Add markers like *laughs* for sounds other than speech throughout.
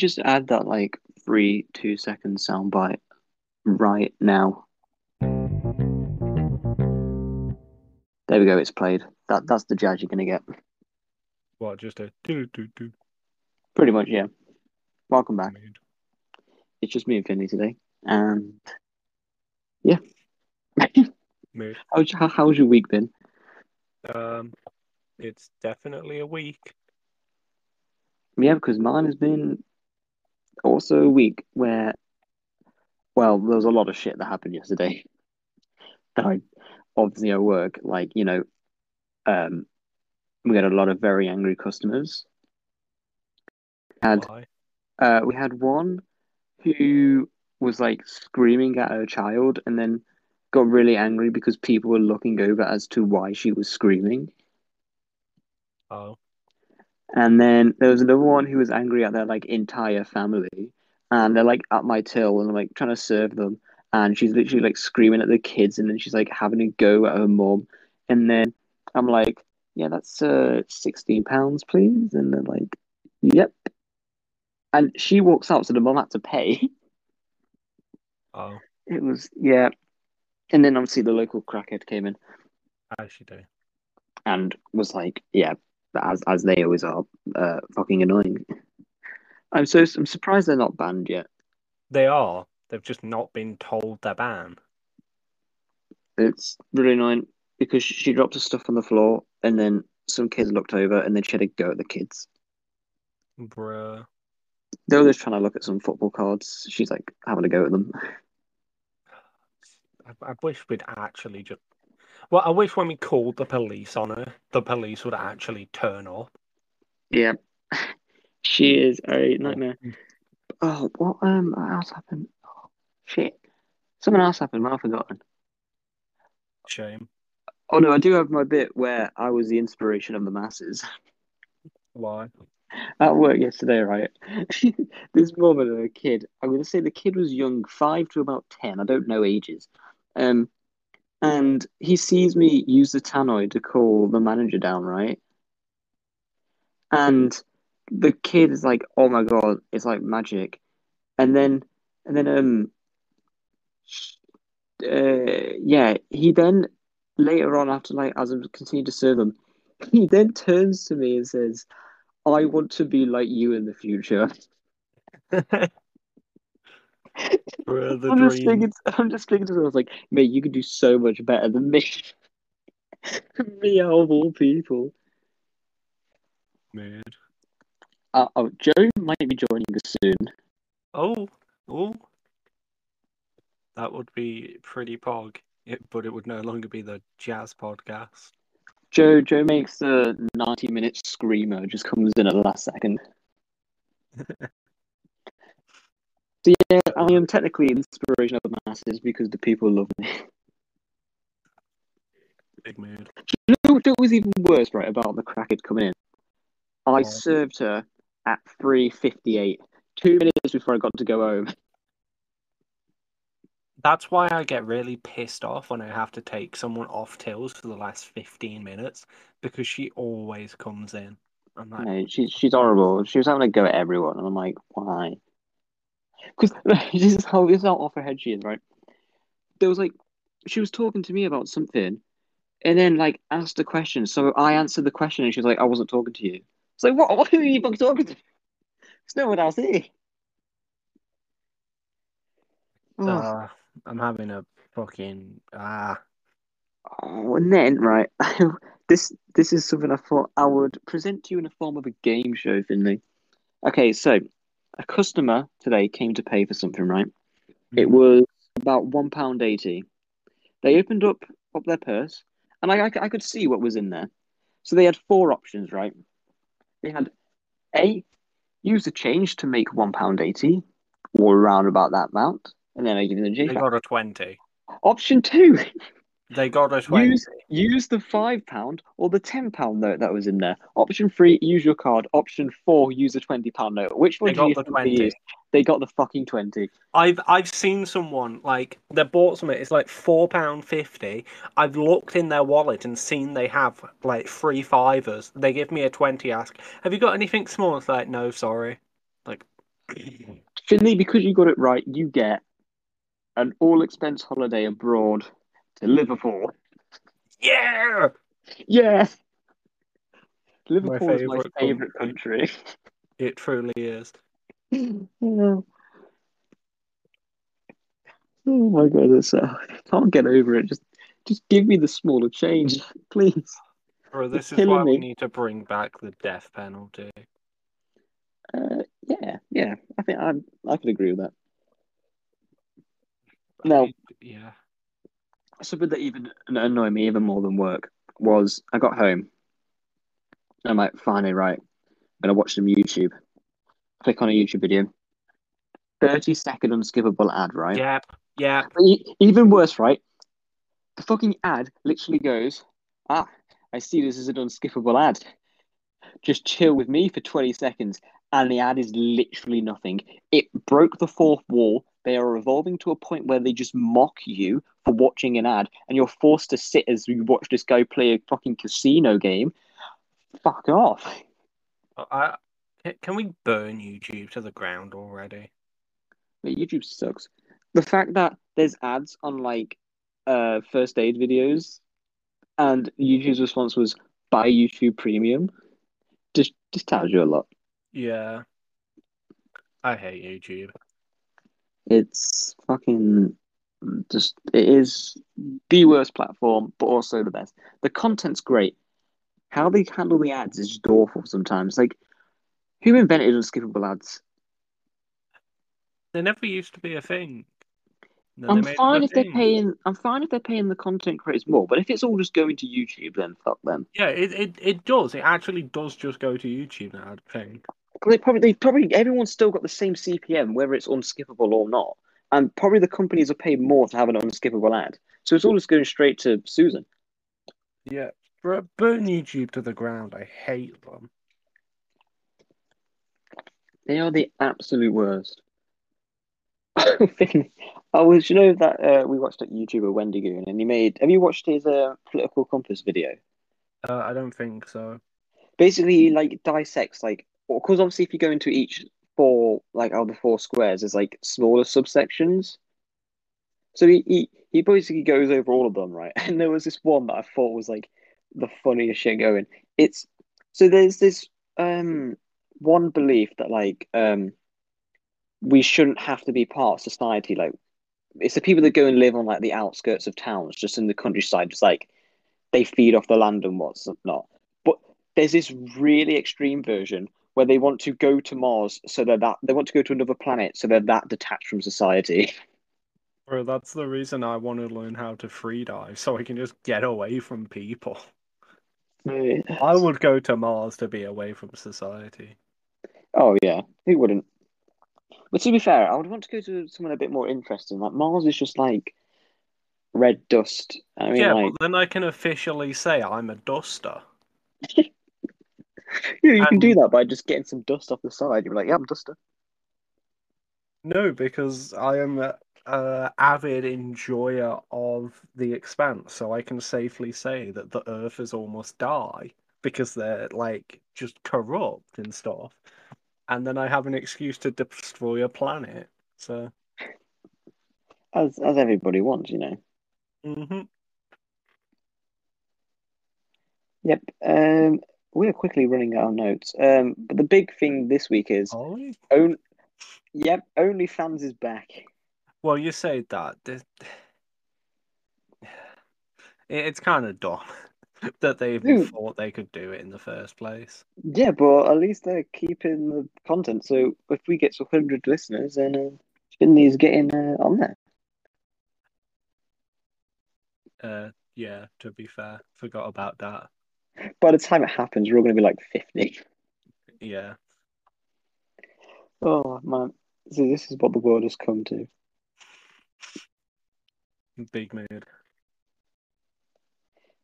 just add that like three two second soundbite right now? There we go. It's played. That that's the jazz you're gonna get. What? Just a do do do. Pretty much, yeah. Welcome back. It's just me and Finley today, and yeah. *laughs* How's how, how's your week been? Um, it's definitely a week. Yeah, because mine has been also a week where, well, there was a lot of shit that happened yesterday. *laughs* That I obviously at work, like you know, um, we had a lot of very angry customers. Had Why? uh, we had one who was like screaming at her child, and then got really angry because people were looking over as to why she was screaming. Oh, And then there was another one who was angry at their like entire family, and they're like at my till and I'm like trying to serve them, and she's literally like screaming at the kids, and then she's like having a go at her mom, and then I'm like, yeah, that's uh sixteen pounds, please, and they're like, yep, and she walks out, so the mom had to pay. oh, It was yeah, and then obviously the local crackhead came in. As you do. and was like, yeah, as as they always are, uh, fucking annoying. I'm so I'm surprised they're not banned yet. They are. They've just not been told they're banned. It's really annoying because she dropped her stuff on the floor and then some kids looked over and then she had to go at the kids. Bruh. They were just trying to look at some football cards. She's like having a go at them. I, I wish we'd actually just. Well, I wish when we called the police on her, the police would actually turn up. Yeah. *laughs* She is a nightmare. Oh, what um what else happened? Oh, shit. Something else happened, but I've forgotten. Shame. Oh no, I do have my bit where I was the inspiration of the masses. Why? At work yesterday, right? *laughs* This woman and a kid. I'm gonna say the kid was young, five to about ten. I don't know ages. Um, and he sees me use the tannoy to call the manager down, right? And the kid is like, "Oh my God, it's like magic." And then, and then, um, uh, yeah, he then later on, after like as I continue to serve them, he then turns to me and says, "I want to be like you in the future." *laughs* I'm just thinking, *laughs* I'm just thinking to myself, like, mate, you could do so much better than me. *laughs* me out of all people. Mood. Uh, oh, Joe might be joining us soon. Oh, oh. That would be pretty pog. It, but it would no longer be the jazz podcast. Joe, Joe makes the 90 minute screamer, just comes in at the last second. *laughs* So yeah, I am technically the inspiration of the masses because the people love me. Big mood. You know what was even worse, right, about the crackhead coming in? I What? served her at 3.58, two minutes before I got to go home. *laughs* That's why I get really pissed off when I have to take someone off tills for the last 15 minutes because she always comes in. I'm like, No, she's she's horrible. She was having a go at everyone, and I'm like, why? Because *laughs* this is how this is how off her head she is, right? There was like, she was talking to me about something, and then like asked a question. So I answered the question, and she was like, I wasn't talking to you. It's like, what? What are you fucking talking to? There's no one else here. Oh, uh, I'm having a fucking ah. oh, and then right, *laughs* this this is something I thought I would present to you in the form of a game show, Finley. Okay, so a customer today came to pay for something, right? Hmm. It was about one pound eighty. They opened up up their purse, and I, I I could see what was in there. So they had four options, right? They had a use the change to make one pound eighty, or around about that amount, and then I give you the They change. got a 20. Option two, *laughs* They got a 20. use use the five pound or the ten pound note that was in there. Option three, use your card. Option four, use a twenty pound note. Which one They do you got the think they 20. used? They got the fucking twenty. I've I've seen someone like they bought something. It's like four pound fifty. I've looked in their wallet and seen they have like three fivers. They give me a twenty. Ask, have you got anything small? It's like no, sorry. Like Finley, because you got it right, you get an all expense holiday abroad to Liverpool. Yeah. Yeah. Liverpool is my favourite favorite country. It truly is. *laughs* oh my god, it's, uh, I can't get over it. Just just give me the smaller change, *laughs* please. Bro, this is why we need to bring back the death penalty. Uh, yeah, yeah. I think I I could agree with that. No. Yeah. Something that even annoyed me even more than work was I got home. I'm like, finally, right. And I'm gonna watch some YouTube. Click on a YouTube video. 30 second unskippable ad, right? Yep. Yeah. Even worse, right? The fucking ad literally goes, Ah, I see this is an unskippable ad. Just chill with me for 20 seconds. And the ad is literally nothing. It broke the fourth wall. They are evolving to a point where they just mock you for watching an ad, and you're forced to sit as you watch this guy play a fucking casino game. Fuck off. I, can- we burn YouTube to the ground already? But YouTube sucks. The fact that there's ads on like uh first aid videos and YouTube's response was buy YouTube Premium just just tells you a lot. Yeah. I hate YouTube. It's fucking just it is the worst platform, but also the best. The content's great. How they handle the ads is just awful sometimes. Like who invented unskippable ads? They never used to be a thing. They I'm fine if they're paying I'm fine if they're paying the content creators more, but if it's all just going to YouTube, then fuck them. Yeah, it, it, it does. It actually does just go to YouTube now, I think. They probably, they probably, everyone's still got the same CPM, whether it's unskippable or not. And probably the companies are paid more to have an unskippable ad. So it's all just going straight to Susan. Yeah. Bur- Burn YouTube to the ground. I hate them. They are the absolute worst. *laughs* I was, you know, that uh, we watched that YouTuber Wendigoon, and he made. Have you watched his uh, political compass video? Uh, I don't think so. Basically, he like dissects like, because obviously, if you go into each four, like out of the four squares, there's like smaller subsections. So he, he he basically goes over all of them, right? *laughs* And there was this one that I thought was like the funniest shit going. It's so there's this um one belief that like um we shouldn't have to be part of society. Like it's the people that go and live on like the outskirts of towns, just in the countryside, just like they feed off the land and what's not. But there's this really extreme version where they want to go to Mars, so they're that they want to go to another planet, so they're that detached from society. *laughs* Bro, that's the reason I want to learn how to free dive, so I can just get away from people. I would go to Mars to be away from society. Oh yeah, who wouldn't? But to be fair, I would want to go to somewhere a bit more interesting. Like Mars is just like red dust. I mean, yeah, like but then I can officially say I'm a duster. *laughs* *laughs* you, know, you can do that by just getting some dust off the side. You're like, yeah, I'm duster. No, because I am a, a avid enjoyer of the expanse, so I can safely say that the Earth is almost die because they're like just corrupt and stuff. And then I have an excuse to destroy a planet. So, As as everybody wants, you know. hmm Yep. Um, we're quickly running out of notes. Um, but the big thing this week is Ollie? own. Yep, OnlyFans is back. Well, you say that. *sighs* It- It's kind of dumb *laughs* that they even Dude. thought they could do it in the first place. Yeah, but at least they're keeping the content. So if we get to 100 listeners, then uh, Finley's getting uh, on there. Uh, yeah, to be fair, forgot about that. By the time it happens, we're all going to be like 50. Yeah. Oh, man. So this is what the world has come to. Big mood.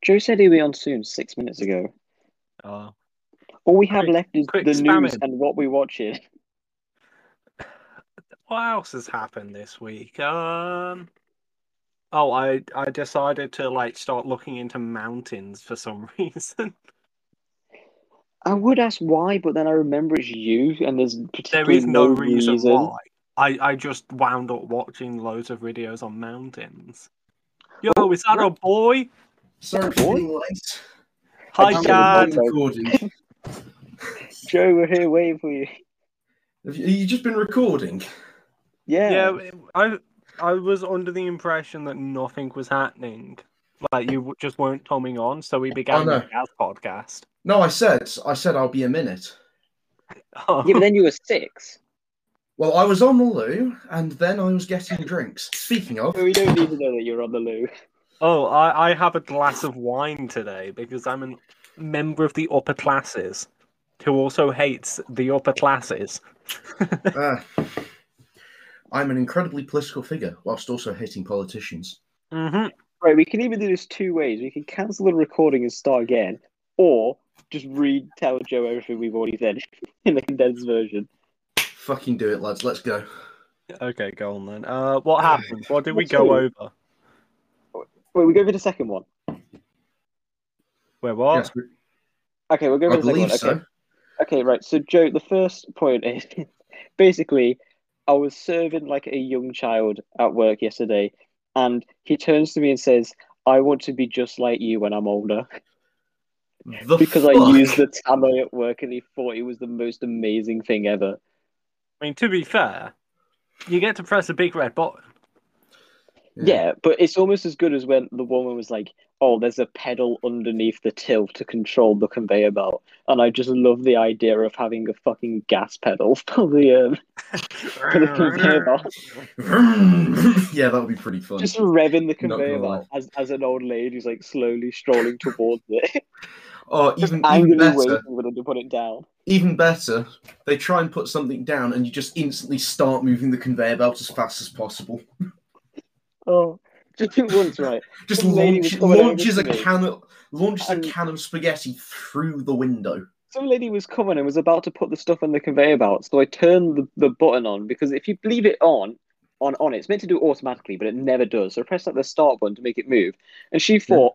Joe said he'll be on soon, six minutes ago. Oh. All we have Quick- left is the news it. and what we watch watching. *sighs* What else has happened this week? Um. Oh, I I decided to like start looking into mountains for some *laughs* reason. I would ask why, but then I remember it's you, and there's There particularly is no reason why. I, I just wound up watching loads of videos on mountains. Yo, Oh, is that a boy? Sorry Boy? for being late. Hi, Dad. *laughs* Joe, we're here waiting for you. Have you, you just been recording? Yeah. Yeah, I I was under the impression that nothing was happening. Like you just weren't coming on, so we began Oh, no. the Gaz podcast. No, I said I said I'll be a minute. Oh, Yeah, but then you were six. Well, I was on the loo, and then I was getting drinks. Speaking of, But we don't need to know that you're on the loo. oh I, I have a glass of wine today because I'm a member of the upper classes who also hates the upper classes. uh, *laughs* I'm an incredibly political figure, whilst also hating politicians. hmm Right, we can either do this two ways. We can cancel the recording and start again, or just read tell Joe everything we've already said *laughs* in the condensed version. Fucking do it, lads. Let's go. Okay, go on then. Uh, what happened? What did we go it? over? Wait, we go for the second one. Where what? Yes, we- Okay, we'll go I for the second believe one. so. Okay. Okay, right. So, Joe, the first point is *laughs* basically, I was serving like a young child at work yesterday, and he turns to me and says, I want to be just like you when I'm older. The Because I used the tannoy at work, and he thought it was the most amazing thing ever. I mean, to be fair, you get to press a big red button. Yeah, but it's almost as good as when the woman was like, "Oh, there's a pedal underneath the till to control the conveyor belt," and I just love the idea of having a fucking gas pedal *laughs* for the um, for the *laughs* conveyor belt, *laughs* yeah, that would be pretty fun. just revving the conveyor belt as as an old lady who's like slowly strolling towards it, Or just even, even better, waiting for them to put it down. even better, they try and put something down, and you just instantly start moving the conveyor belt as fast as possible. Oh, *laughs* just once, right? Just launch, was coming over launches a me. can of launches And- a can of spaghetti through the window. Some lady was coming and was about to put the stuff on the conveyor belt, so I turned the, the button on because if you leave it on, on on it, it's meant to do it automatically, but it never does. So I pressed like the start button to make it move, and she thought,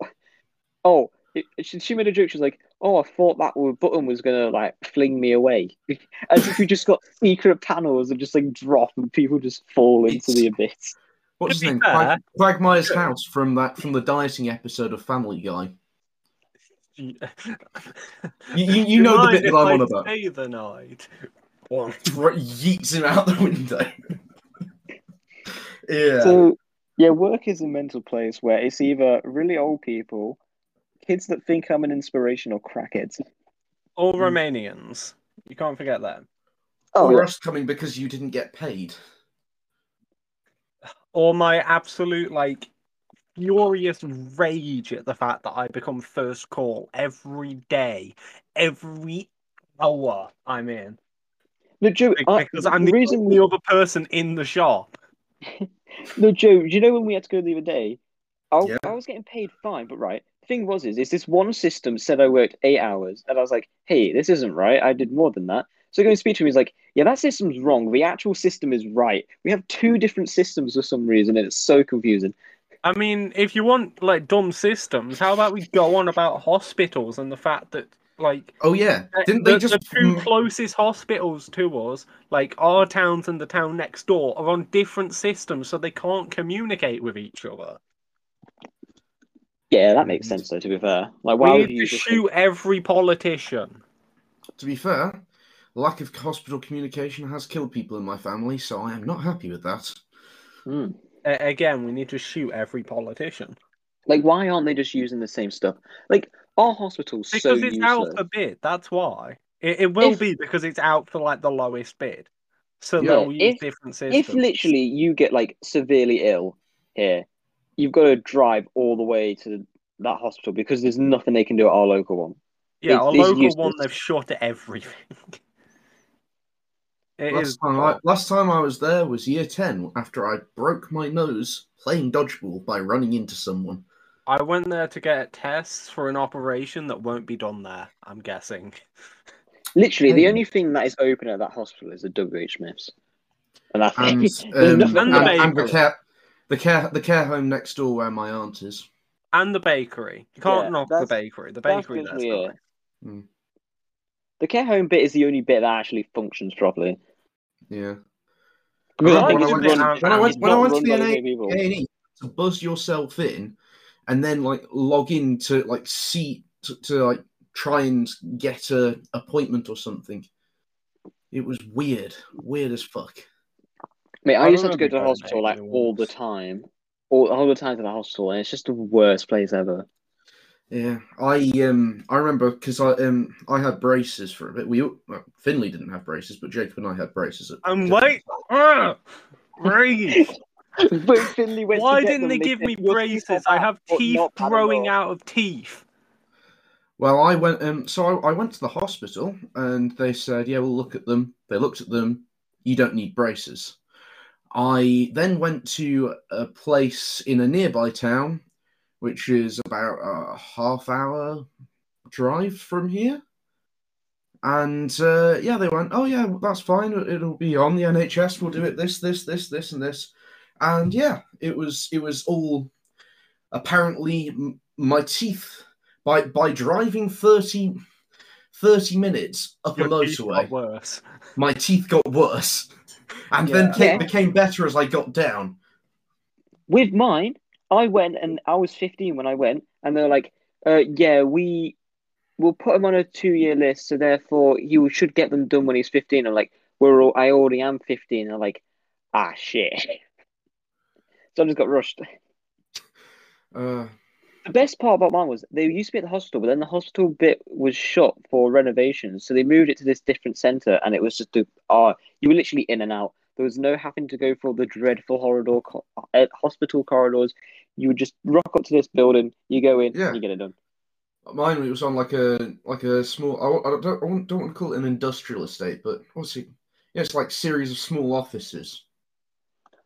oh, it, she, she made a joke. She was like, oh, I thought that button was gonna like fling me away, *laughs* as if you just got secret panels that just like drop and people just fall into the abyss. What's his name? fair- Quag, Quagmire's Sure. house from that from the dieting episode of Family Guy. *laughs* You, You, you, you know the bit that I'm on about. Stay the night. Thro- Yeets him out the window. *laughs* yeah. So yeah, work is a mental place where it's either really old people, kids that think I'm an inspiration, or crackheads. All Hmm. Romanians. You can't forget that. Oh, or yeah. us coming because you didn't get paid. Or my absolute like furious rage at the fact that I become first call every day, every hour I'm in. no, Joe. Be- I- Because I'm the reason only other person in the shop. *laughs* No, Joe, do you know when we had to go the other day? I, Yeah. I was getting paid fine, but right. The thing was, is, is this one system said I worked eight hours, and I was like, hey, this isn't right. I did more than that. So going to speak to him, he's like, yeah, that system's wrong. The actual system is right. We have two different systems for some reason, and it's so confusing. I mean, if you want like dumb systems, how about we go on about hospitals and the fact that like Oh yeah, didn't the, they just? the two closest hospitals to us, like our towns and the town next door, are on different systems, so they can't communicate with each other. Yeah, that makes sense, though, to be fair. Like, why we would you to just shoot every politician. to be fair, lack of hospital communication has killed people in my family, so I am not happy with that. Hmm. A- again, we need to shoot every politician Like, why aren't they just using the same stuff? Like, our hospital's so because it's out for bid. That's why it, it will If- be because it's out for like the lowest bid. So Yeah, they'll use if- different systems. If literally you get like severely ill here, you've got to drive all the way to that hospital because there's nothing they can do at our local one. yeah, it's- a it's local useless. one, they've shot everything. *laughs* It Last is time, I, last time I was there was year 10 after I broke my nose playing dodgeball by running into someone. I went there to get tests for an operation that won't be done there. I'm guessing. *laughs* Literally, the Hmm. only thing that is open at that hospital is the WH Smiths, and that's And, *laughs* um, nothing and, else. and the, care, the, care, the care home next door where my aunt is. And the bakery. You can't Yeah, knock the bakery. The that's bakery there's basically it. The care home bit is the only bit that actually functions properly. Yeah. Because Well, I think when it's I went- run- when I went- when I not went to run the by NA. A&E to buzz yourself in, and then like log in to like see to, to like try and get a appointment or something. It was weird, weird as fuck. Mate, I, I used to have to go to the remember going to hospital like all the time, all, all the time to the hospital, and it's just the worst place ever. Yeah, I um I remember because I um I had braces for a bit. We well, Finley didn't have braces, but Jacob and I had braces. At And different wait, ah, breathe. But Finley went Why didn't them, they and give me "Your teeth are braces? I have teeth growing out of teeth. Well, I went um so I, I went to the hospital and they said, Yeah, we'll look at them. They looked at them, you don't need braces. I then went to a place in a nearby town, which is about a half hour drive from here. And uh, yeah, they went, Oh yeah, that's fine. It'll be on the NHS. We'll do it this, this, this, this, and this. And yeah, it was it was all apparently my teeth by by driving 30, 30 minutes up a Your teeth got motorway, worse. my teeth got worse, and then Yeah. ca- Yeah. became better as I got down. With mine, I went and I was 15 when I went, and they're like, uh, "Yeah, we will put him on a two-year list, so therefore you should get them done when he's 15." I'm like, "We're all, I already am 15." And I'm like, "Ah, shit." *laughs* So I just got rushed. *laughs* Uh, The best part about mine was they used to be at the hospital, but then the hospital bit was shut for renovations, so they moved it to this different center, and it was just a ah, you were literally in and out. There was no having to go through the dreadful corridor, uh, hospital corridors. You would just rock up to this building, you go in, Yeah. you get it done. mine was on like a like a small. I, I don't I don't want to call it an industrial estate, but obviously, yeah, it's like series of small offices.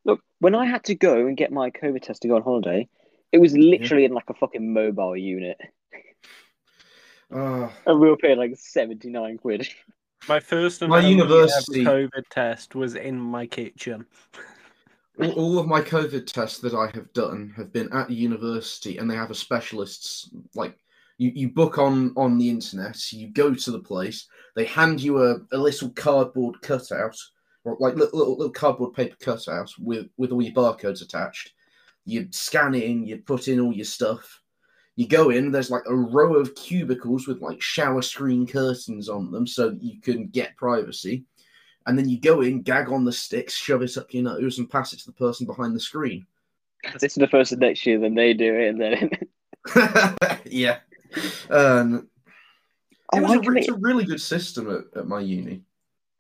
Look, when I had to go and get my COVID test to go on holiday, it was literally in like a fucking mobile unit, Uh, and we were paying like seventy nine quid. My first and My only university- COVID test was in my kitchen. all, all of my COVID tests that I have done have been at university, and they have a specialists like you, you book on on the internet. You go to the place. They hand you a, a little cardboard cutout, or like little, little, little cardboard paper cutout with with all your barcodes attached. You scan it in. You put in all your stuff. You go in. There's like a row of cubicles with like shower screen curtains on them, so that you can get privacy and then you go in, gag on the sticks, shove it up your nose, and pass it to the person behind the screen. This is the first of next year, then they do it, and then *laughs* *laughs* yeah. Um, Oh, it was I a, re- it's a really good system at, at my uni.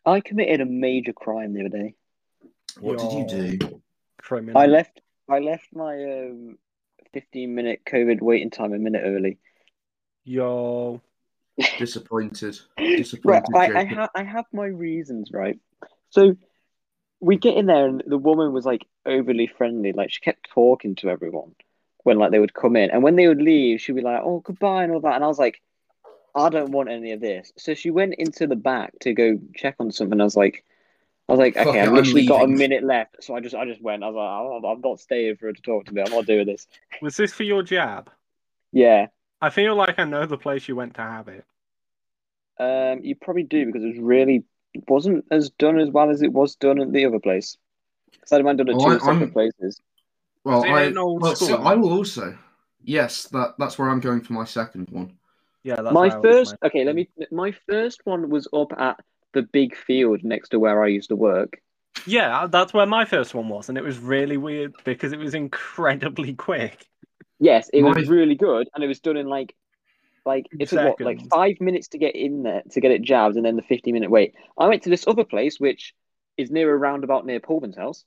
I committed a major crime the other day. What did you do? Criminal. I left. I left my um, fifteen minute COVID waiting time a minute early. Yo. *laughs* Disappointed. Right, Disappointed. I, I Jacob. have I have my reasons, right? So we get in there, and the woman was like overly friendly. Like she kept talking to everyone when like they would come in, and when they would leave, she'd be like, "Oh, goodbye" and all that. And I was like, "I don't want any of this." So she went into the back to go check on something. I was like, "I was like, Fuck okay, it, I've I'm literally got a leaving." minute left." So I just I just went. I was like, "I'm, I'm not staying for her to talk to me. I'm not doing this." Was this for your jab? Yeah. I feel like I know the place you went to have it. Um, you probably do because it was really it wasn't as done as well as it was done at the other place. Because I'd have done it Oh, two I- separate I'm- places. Well, Is it I, an old well, so school? I will also. Yes, that that's where I'm going for my second one. Yeah, that's my where I was first, my- okay, let me. My first one was up at the big field next to where I used to work. Yeah, uh, that's where my first one was, and it was really weird because it was incredibly *laughs* quick. Yes, it was really good, and it was done in like, like it took what, like five minutes to get in there to get it jabbed, and then the fifteen minute wait. I went to this other place, which is near a roundabout near Paulman's house.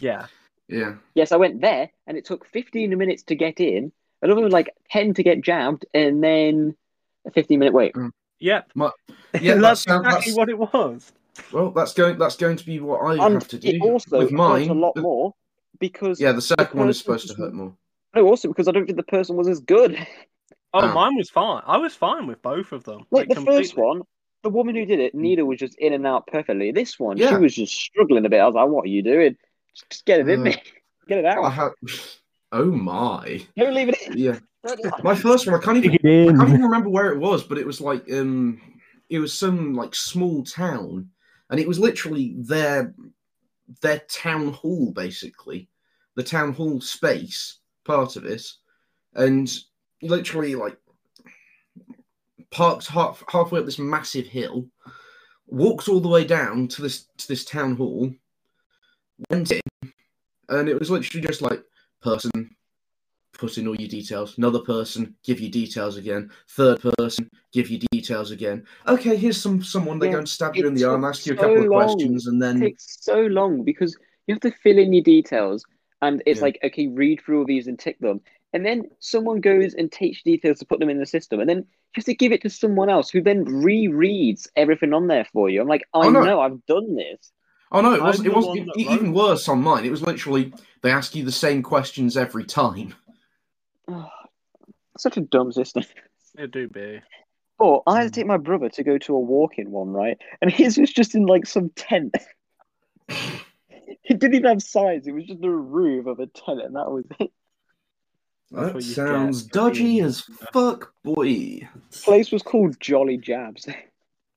Yeah, Yeah. Yes, I went there, and it took fifteen minutes to get in. Another like ten to get jabbed, and then a fifteen minute wait. Mm. Yep. My- *laughs* yeah, that's that sound- exactly that's- what it was. Well, that's going that's going to be what I And have to do it also with mine. a lot more because Yeah, the second one is person supposed to hurt more. no, also because I don't think the person was as good. Oh, Oh. mine was fine. I was fine with both of them. Like the first one, the woman who did it, Nita was just in and out perfectly. This one, she was just struggling a bit. I was like, "What are you doing? Just, just get it in Uh, there, *laughs* get it I out. have. *laughs* Oh my. Don't leave it in." Yeah. Don't lie. My first one, I can't even. I can't even remember where it was, but it was like um, it was some like small town, and it was literally their their town hall basically, the town hall space part of it, and literally like parked half halfway up this massive hill, walked all the way down to this to this town hall, went in, and it was literally just like person put in all your details. Another person, give you details again. Third person, give you details again. Okay, here's some someone. They Yeah, go and stab you in the arm, ask you a so couple of questions, and then It takes so long because you have to fill in your details, and it's Yeah. like, okay, read through all these and tick them. And then someone goes and takes details to put them in the system, and then you have to give it to someone else who then rereads everything on there for you. I'm like, I Oh, no. know, I've done this. oh no, it wasn't. It wasn't one that wrote even worse on mine. It was literally they ask you the same questions every time. Oh, such a dumb system. It do be. But I had to Mm. take my brother to go to a walk-in one, right? And *laughs* his was just in like some tent. *laughs* It didn't even have sides. It was just a roof of a tent, and that was it. That sounds dodgy being- as fuck, boy. Place was called Jolly Jabs. So *laughs*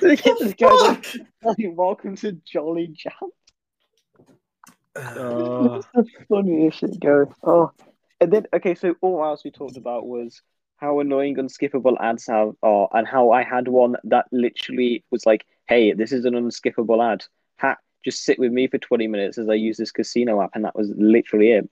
they get this guy like, like, welcome to Jolly Jabs. Uh, *laughs* funniest shit going. Oh, and then okay, so all else we talked about was how annoying unskippable ads have are, and how I had one that literally was like, "Hey, this is an unskippable ad. Ha, just sit with me for twenty minutes as I use this casino app," and that was literally it.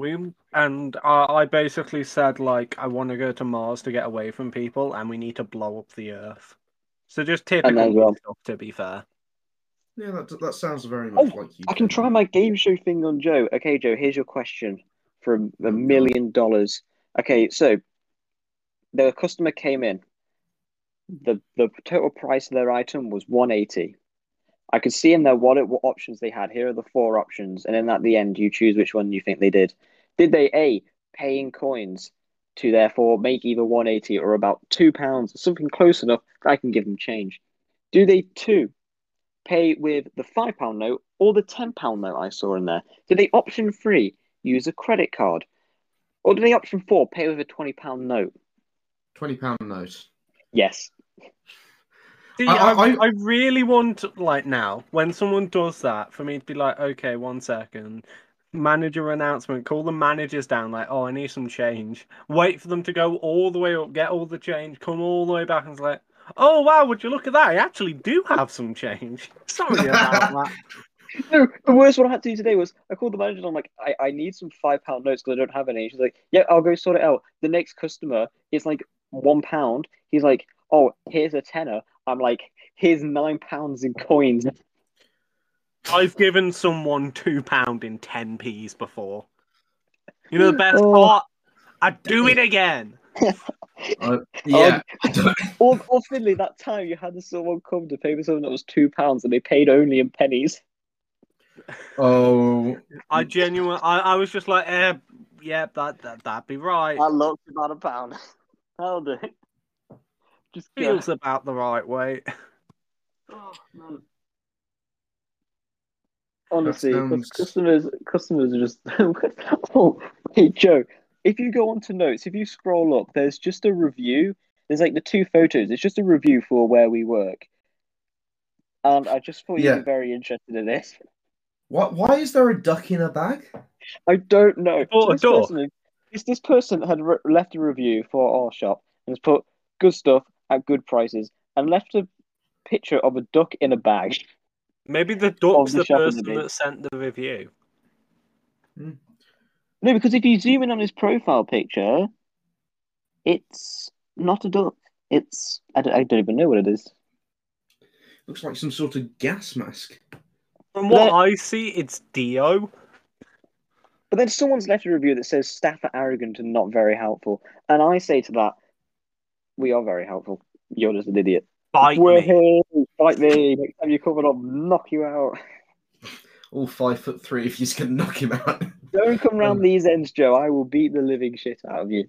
we and I, I basically said like I want to go to Mars to get away from people, and we need to blow up the Earth. So just typical well. stuff. To be fair, Yeah, that, that sounds very oh, much like you. I can try my game show thing on Joe. Okay, Joe, here's your question for a, a million dollars. Okay, so the customer came in. The the total price of their item was 180. I could see in their wallet what options they had. Here are the four options, and then at the end you choose which one you think they did. Did they A pay in coins to therefore make either 180 or about two pounds, something close enough that I can give them change? Do they two pay with the five pound note or the ten pound note I saw in there? Do they option three use a credit card, or do they option four pay with a twenty pound note? Twenty pound note. Yes. See, I- I, I- I, I- really want like now when someone does that for me to be like, okay, one second, manager announcement, call the managers down, like, oh, I need some change. Wait for them to go all the way up, get all the change, come all the way back, and it's like, oh wow, would you look at that? I actually do have some change. *laughs* Sorry about that. No, the worst one I had to do today was I called the manager and I'm like, I, I need some five pound notes because I don't have any. And she's like, Yeah, I'll go sort it out. The next customer is like one pound. He's like, Oh, here's a tenner. I'm like, here's nine pounds in coins. I've given someone two pound in ten p's before. You know the best Oh. part? I'd do it again. Uh, *laughs* yeah. *laughs* Or, or Finley, that time you had someone come to pay for something that was two pounds and they paid only in pennies. oh, I genuinely, I, I was just like, eh, yeah, that, that that'd be right. That looks about a pound. *laughs* That'll do it. Just go. Feels about the right way. Oh, man. Honestly, That sounds- customers customers are just. oh, hey Joe, if you go onto notes, if you scroll up, there's just a review. There's like the two photos. It's just a review for where we work, and I just thought you'd be very interested in this. what? Why is there a duck in a bag? I don't know. Oh, So a this, person, this, this person had re- left a review for our shop and has put good stuff at good prices and left a picture of a duck in a bag. Maybe the duck's the the shop the person that sent the review. Hmm. No, because if you zoom in on his profile picture, it's not a duck. It's I don't, I don't even know what it is. Looks like some sort of gas mask. From what Let- I see, it's Dio. But then someone's left a review that says staff are arrogant and not very helpful, and I say to that, we are very helpful. You're just an idiot. Bite me. Woohoo! Fight me! Next time you come in, I'll knock you out. *laughs* All five foot three. If you're just gonna knock him out. Don't come round Um, these ends, Joe. I will beat the living shit out of you.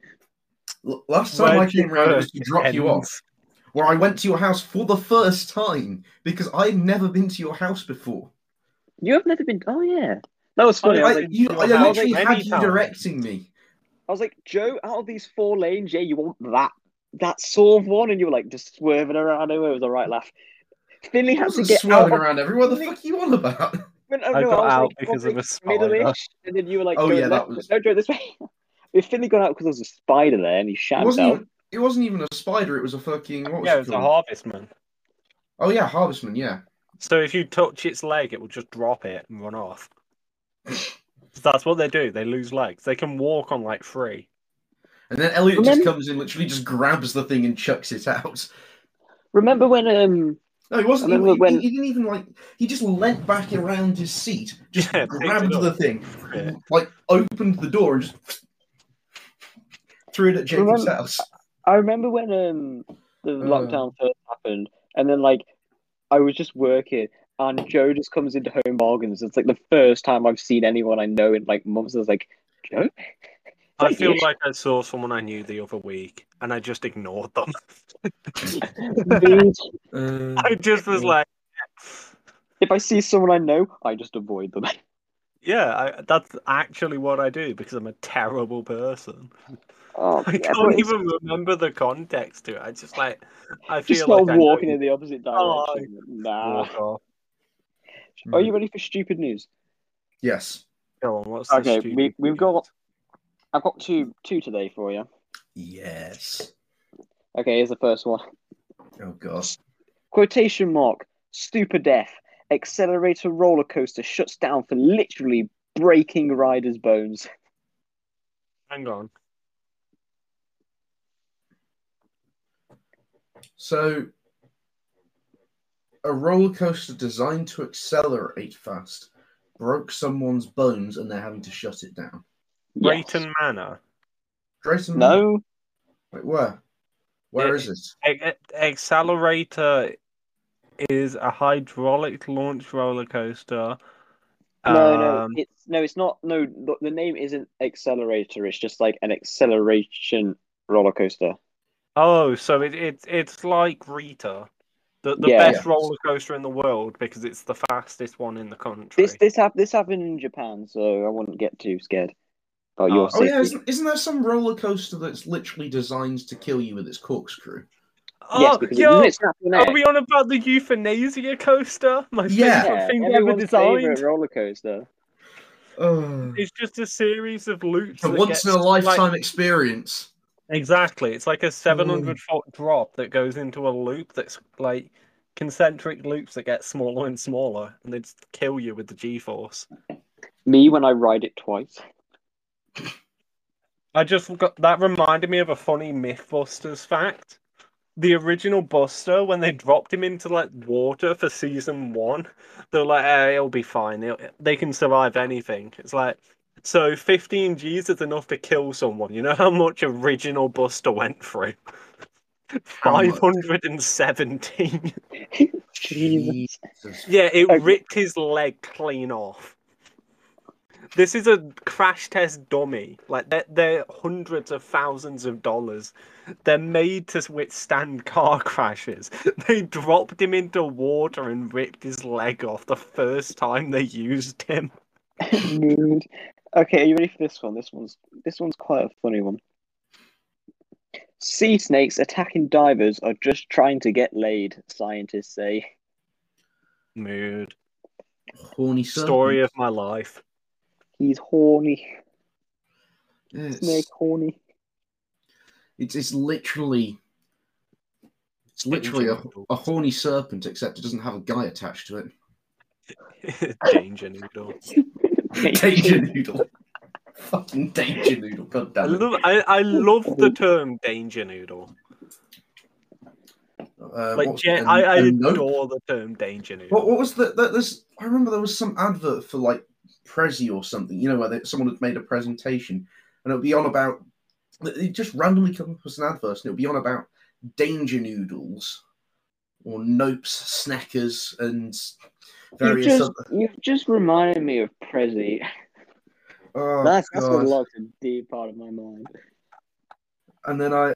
Last time I Where'd you came round, it go, was to drop you off. Where I went to your house for the first time because I'd never been to your house before. You have never been. Oh yeah, that was funny. I, I, was like, you, your I house literally had you times. directing me. I was like, Joe, out of these four lanes, yeah, you want that that sort of one, and you were like just swerving around. It was a right laugh. Finley I had to get swerving out. Of, around everywhere. The fuck are you on about? When, oh, I no, got I was out like, because of a spider. and then you were like, Oh, yeah, that left, was- no, Joe, this way. *laughs* If Finley got out because there was a spider there, and he It shat wasn't even. It wasn't even a spider. It was a fucking. What was Yeah, it it was a harvestman. Oh yeah, harvestman. Yeah. So if you touch its leg, it will just drop it and run off. *laughs* That's what they do. They lose legs. They can walk on like three. And then Elliot just comes in, literally just grabs the thing and chucks it out. Remember when um No, he wasn't. I He, when- he didn't even like. He just leant back around his seat, just *laughs* Yeah, grabbed the thing, Yeah. like opened the door and just threw it at Jacob's Remember- house. I remember when um the Uh. lockdown first happened, and then like I was just working, and Joe just comes into Home Bargains. It's like the first time I've seen anyone I know in like months. I was like, Joe. I feel you- like I saw someone I knew the other week and I just ignored them. Dude, *laughs* Uh, I just was like, if I see someone I know, I just avoid them. *laughs* yeah, I, that's actually what I do because I'm a terrible person. Oh, *laughs* I yeah, can't but it's even remember the context to it. I just like, I just feel not like I know walking in the opposite Oh, direction. nah. Are you ready for stupid news? yes. Go on, what's the Okay, We we've news? got- I've got two two today for you. Yes. Okay, here's the first one. Oh gosh. Quotation mark. Stupid death. Accelerator roller coaster shuts down for literally breaking riders' bones. Hang on. So, a roller coaster designed to accelerate fast broke someone's bones, and they're having to shut it down. Yes. Manor. Grayson, No. Wait, where? Where It- is it? Accelerator is a hydraulic launch roller coaster. No, no, Um, it's no, it's not. No, the, the name isn't accelerator. It's just like an acceleration roller coaster. Oh, so it, it it's like Rita, the the Yeah. best roller coaster in the world because it's the fastest one in the country. This this hap- this happened in Japan, so I wouldn't get too scared about Oh. your Oh, yeah, isn't, isn't there some roller coaster that's literally designed to kill you with its corkscrew? Oh, yes, oh, because yo, it, it snapped your are we on about the euthanasia coaster? *laughs* My Yeah. favorite Yeah, thing ever everyone's favorite designed. roller coaster. Oh, It's just a series of loops. a once in a lifetime like... experience. Exactly. It's like a 700 mm. foot drop that goes into a loop that's like concentric loops that get smaller and smaller and they just kill you with the G force. Me when I ride it twice. I just got that reminded me of a funny Mythbusters fact. The original Buster, when they dropped him into like water for season one, they're like, eh, "It'll be fine. It'll, they can survive anything." It's like, so 15 G's is enough to kill someone. You know how much original Buster went through? 517. *laughs* Jesus. Jesus. yeah, it Okay. ripped his leg clean off. This is a crash test dummy. Like they're, they're hundreds of thousands of dollars. They're made to withstand car *laughs* crashes. They dropped him into water and ripped his leg off the first time they used him. Mood. Okay, are you ready for this one? This one's this one's quite a funny one. Sea snakes attacking divers are just trying to get laid, scientists say. Mood. Horny serpent. Story of my life. He's horny. It's, Snake horny. it's, it's literally it's literally a, a horny serpent, except it doesn't have a guy attached to it. *laughs* Danger noodle. *laughs* Danger noodle. Fucking danger noodle. God I damn it. love, I, I love the term danger noodle. Uh, Like, what's- gen- and- I, I and nope. adore the term danger noodle. What, what was the, the this? I remember there was some advert for like Prezi or something. You know, where they, someone had made a presentation, and it would be on about. It just randomly come up as an advert, and it would be on about danger noodles, or nopes, snackers, and You've various just, other. you've just reminded me of Prezi. Oh, that's that's God. what locked a deep part of my mind. And then I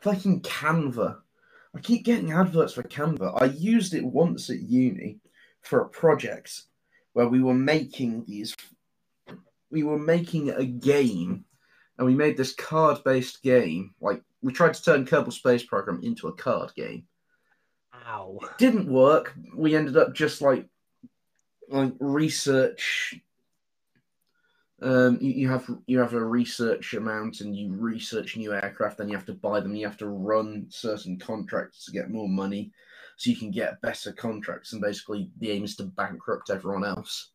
fucking Canva. I keep getting adverts for Canva. I used it once at uni for a project where we were making these. We were making a game and we made this card-based game. Like we tried to turn Kerbal Space Program into a card game. Ow. It didn't work. We ended up just like like research. Um, you, you have you have a research amount, and you research new aircraft. Then you have to buy them. You have to run certain contracts to get more money, so you can get better contracts. And basically, the aim is to bankrupt everyone else.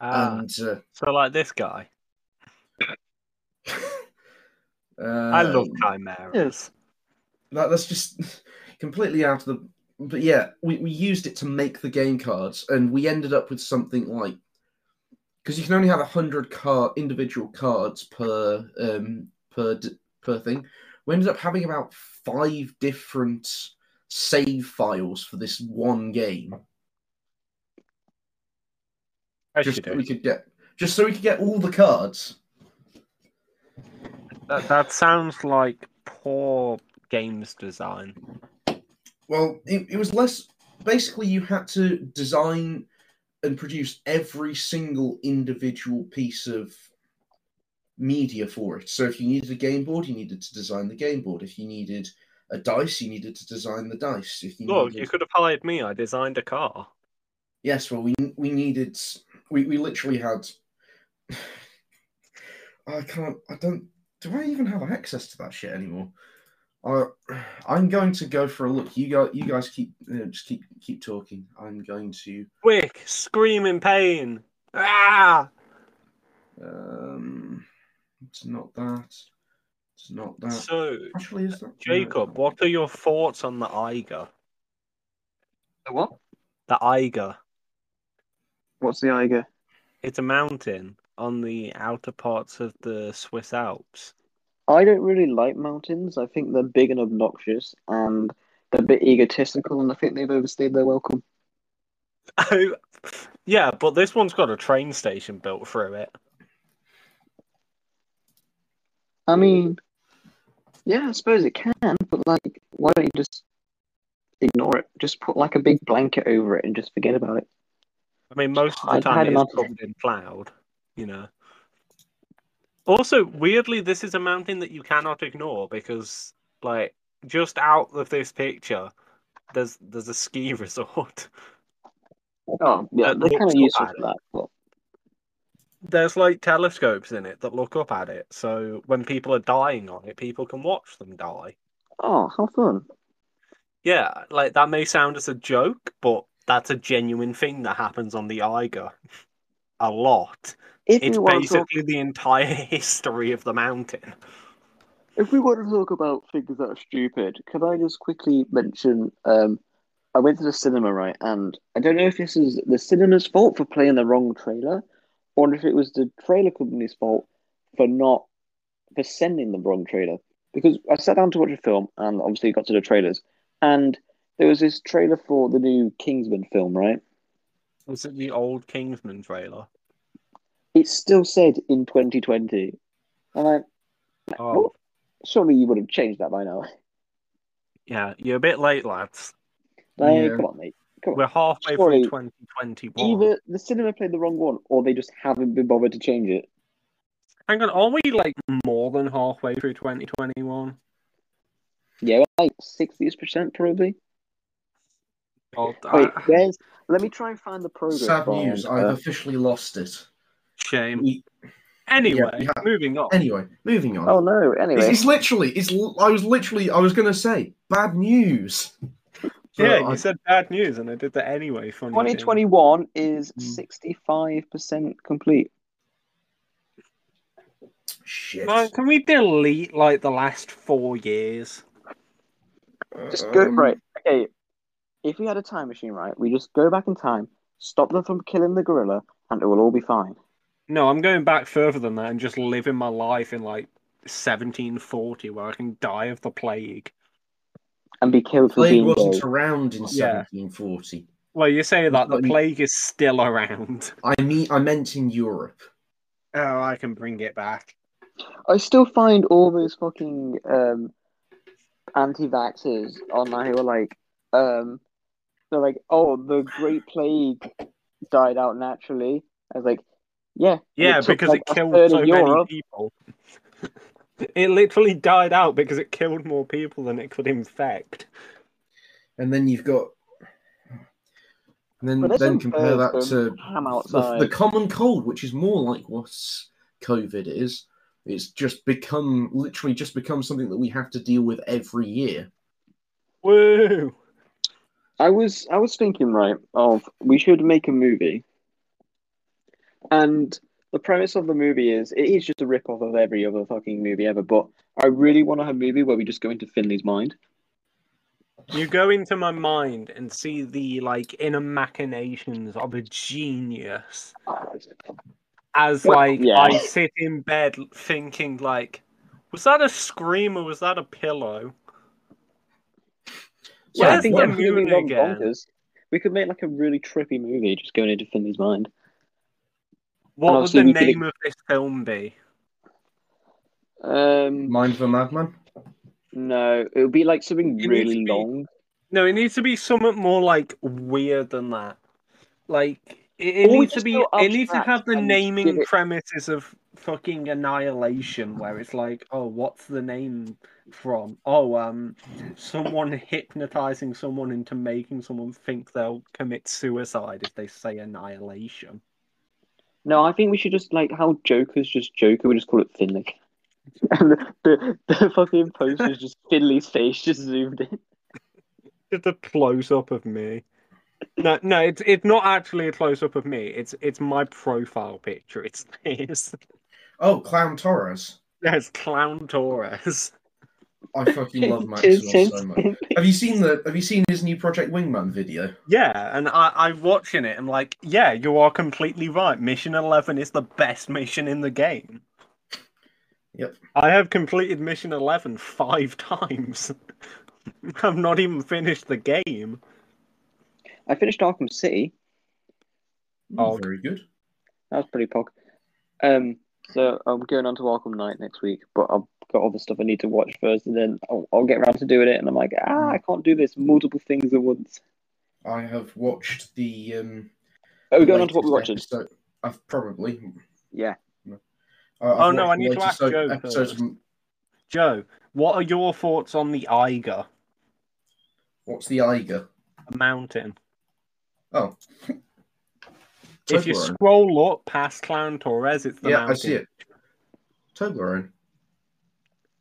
Ah, and uh, so like this guy. uh, *laughs* I love chimeras. that, that's just *laughs* completely out of the but yeah we, we used it to make the game cards and we ended up with something like because you can only have 100 card individual cards per um per per thing we ended up having about five different save files for this one game As just so we could get just so we could get all the cards That, that sounds like poor games design. Well, it, it was less. Basically, you had to design and produce every single individual piece of media for it. So, if you needed a game board, you needed to design the game board. If you needed a dice, you needed to design the dice. If you Look, needed... you could have hired me. I designed a car. yes, well, we we needed. We we literally had. *sighs* I can't. I don't. Do I even have access to that shit anymore? I, I'm going to go for a look. You guys, you guys keep uh, just keep keep talking. I'm going to. Quick, scream in pain. Ah! Um, it's not that. It's not that. So, Actually, is that Jacob, what are your thoughts on the Eiger? What? The Eiger. What's the Eiger? It's a mountain on the outer parts of the Swiss Alps. I don't really like mountains. I think they're big and obnoxious, and they're a bit egotistical, and I think they've overstayed their welcome. Oh, *laughs* yeah, but this one's got a train station built through it. I mean, yeah, I suppose it can, but like, why don't you just ignore it? Just put like a big blanket over it and just forget about it. I mean, most of the Hide- time it's it them is up. covered in cloud, you know. Also, weirdly, this is a mountain that you cannot ignore because, like, just out of this picture, there's there's a ski *laughs* resort. Oh, yeah, they're kind of useful for that. But There's like telescopes in it that look up at it, so when people are dying on it, people can watch them die. oh, how fun! Yeah, like that may sound as a joke, but that's a genuine thing that happens on the Eiger. A lot. If It's to talk, basically the entire *laughs* history of the mountain. if we want to talk about things that are stupid, can I just quickly mention? Um, I went to the cinema, right, and I don't know if this is the cinema's fault for playing the wrong trailer, or if it was the trailer company's fault for not for sending the wrong trailer. Because I sat down to watch a film, and obviously got to the trailers, and there was this trailer for the new Kingsman film, right? Was it the old Kingsman trailer? It still said in 2020, and I Oh, What? surely you would have changed that by now. yeah, you're a bit late, lads. Like, Yeah. come on, mate. Come on. We're halfway Surely- through 2021. Either the cinema played the wrong one, or they just haven't been bothered to change it. Hang on, are we like more than halfway through 2021? Yeah, like sixty percent probably. Oh, Wait, where's? Let me try and find the progress. Sad bar news. on, I've uh, officially lost it. shame. We- Anyway, we have- moving on. Anyway, moving on. oh no! It's, Anyway, it's literally. It's. I was literally. I was gonna say bad news. Yeah, But I- you said bad news, and I did that anyway. Funny thing. 2021 is Hmm. 65 percent complete. Shit. Like, can we delete like the last four years? Just go Um, right. Okay, if we had a time machine, right, we just go back in time, stop them from killing the gorilla, and it will all be fine. No, I'm going back further than that and just living my life in like 1740, where I can die of the plague. And be killed for the Plague being wasn't gay. around in Yeah. 1740. Well, you're saying that the But- plague is still around. *laughs* I mean, I meant in Europe. Oh, I can bring it back. I still find all those fucking um, anti-vaxxers online who are like, um, they're like, oh, the Great Plague died out naturally. I was like, yeah, Yeah, it took, because like, it killed third so many people. *laughs* It literally died out because it killed more people than it could infect. And then you've got. And then, But then compare that to the, the common cold, which is more like what COVID is. It's just become literally just become something that we have to deal with every year. Woo! I was I was thinking right of we should make a movie, and the premise of the movie is it is just a rip off of every other fucking movie ever. But I really want to have a movie where we just go into Finley's mind. You go into my mind and see the like inner machinations of a genius. As Well, like yeah. I sit in bed thinking like, was that a scream or was that a pillow? Yeah, I think the that could be moon again? bonkers. We could make like a really trippy movie just going into Finley's mind. What would the we could- name of this film be? Um, Mind of a Madman. no, it would be like something It really be- long. No, it needs to be something more like weird than that. Like it, it needs to be. It needs to have the naming premises of fucking annihilation, where it's like, oh, what's the name from? Oh, um, someone hypnotizing someone into making someone think they'll commit suicide if they say annihilation. No, I think we should just like how Joker's just Joker. We just call it Finley. *laughs* And the, the, the fucking poster is just Finley's face just zoomed in. Just a close up of me. No, no, it's it's not actually a close up of me. It's it's my profile picture. It's this. Oh, Clown Torres. There's Clown Torres. I fucking love *laughs* Maxwell so much. Have you seen the Have you seen his new Project Wingman video? Yeah, and I, I'm watching it. I'm like, yeah, you are completely right. Mission 11 is the best mission in the game. Yep. I have completed Mission 11 five *laughs* times. *laughs* I've not even finished the game. I finished Arkham City. Oh. very good. That was pretty pog. Um, so I'm going on to Arkham Knight next week, but I've got other stuff I need to watch first, and then I'll, I'll get around to doing it. And I'm like, ah, I can't do this multiple things at once. I have watched the. Um, Are we going on to what we're latest watching? episode- I've probably. Yeah. Uh, Oh, no, I need to latest ask Joe episodes first. Joe, what are your thoughts on the Eiger, What's the Eiger? a mountain? Oh. If you scroll up past Clown Torres, it's the yeah, mountain. I see it. Toblerone.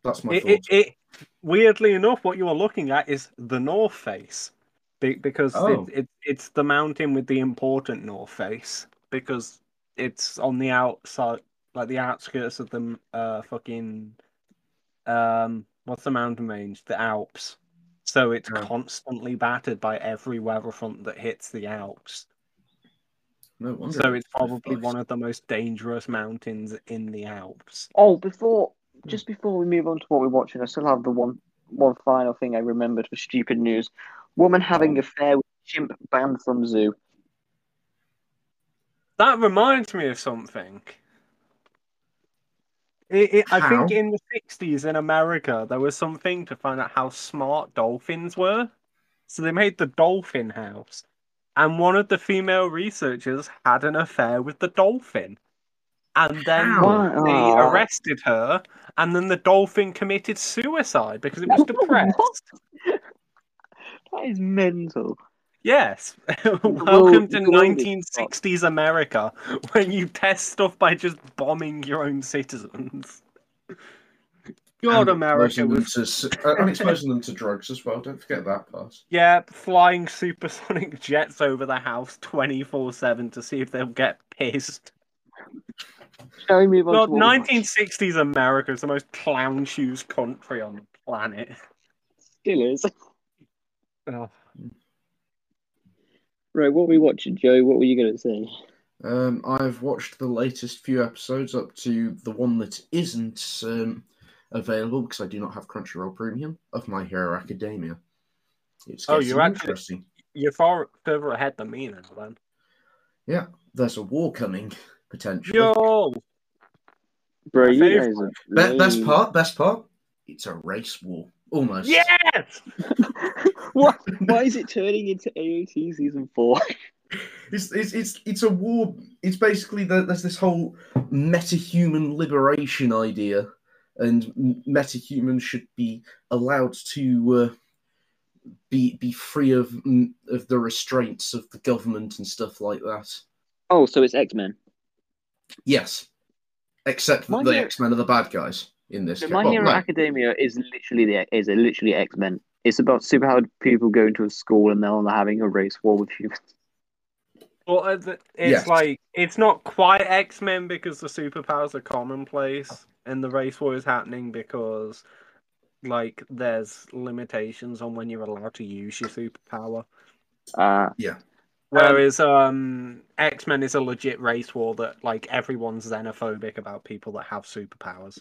That's my It, thought. it, it, weirdly enough, what you are looking at is the North Face, Be- because Oh. it, it, it's the mountain with the important North Face, because it's on the outside, like the outskirts of the uh fucking um what's the mountain range? The Alps. So it's Oh. constantly battered by every weather front that hits the Alps. no wonder. So it's probably one of the most dangerous mountains in the Alps. Oh, before Mm. just before we move on to what we're watching, I still have the one one final thing I remembered for stupid news: woman having Oh. affair with chimp banned from zoo. That reminds me of something. It, it, I think in the 60s in America, there was something to find out how smart dolphins were. So they made the dolphin house. And one of the female researchers had an affair with the dolphin. And then How? they Aw. arrested her, and then the dolphin committed suicide because it was *laughs* depressed. That is mental. Yes. *laughs* Well, Welcome to the world is 1960s America, when you test stuff by just bombing your own citizens. God, And America exposing them was. to uh, and exposing them to drugs as well. Don't forget that part. Yeah, flying supersonic *laughs* jets over the house 24 7 to see if they'll get pissed. Shall we move on God, what 1960s America is the most clown shoes country on the planet. Still is. *laughs* Oh, Right, what were we watching, Joe? What were you going to say? Um, I've watched the latest few episodes up to the one that isn't um, available because I do not have Crunchyroll Premium of My Hero Academia. It's Oh, getting you're actually- You're far further ahead than me now, then. Yeah, there's a war coming potentially. Yo! Bro, My you guys are Be- best part, best part. It's a race war, almost. Yes! *laughs* what? Why is it turning into AOT season four? *laughs* It's, it's it's it's a war. It's basically the, there's this whole meta-human liberation idea and m- metahumans should be allowed to uh, be be free of of the restraints of the government and stuff like that. Oh, so it's X Men. Yes, except My the Hero- X Men are the bad guys in this. So. My Well, Hero no. Academia is literally the is a literally X Men. It's about superpowered people going to a school and they're having a race war with humans. Well, uh, it's Yes. like it's not quite X Men because the superpowers are commonplace, and the race war is happening because, like, there's limitations on when you're allowed to use your superpower. Uh, Whereas um, X Men is a legit race war that like everyone's xenophobic about people that have superpowers.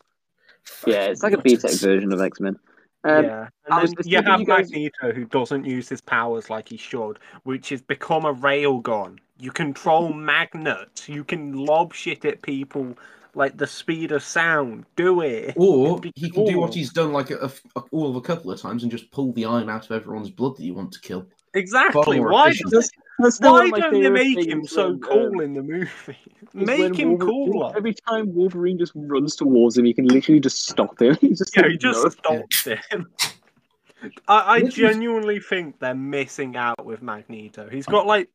yeah, it's like a BTEC version of X Men. Um, yeah, I and then you have you guys- Magneto who doesn't use his powers like he should, which has become a railgun. You control magnets. You can lob shit at people like the speed of sound. Do it. Or be he can do what he's done like a, a- all of a couple of times and just pull the iron out of everyone's blood that you want to kill. Exactly. Why efficient. does That's why don't they make him so when, cool um, in the movie? *laughs* Make him cooler. Every time Wolverine just runs towards him, he can literally just stop him. *laughs* He's just Yeah, like, he just "No." stopped him. *laughs* I, I genuinely think they're missing out with Magneto. He's got like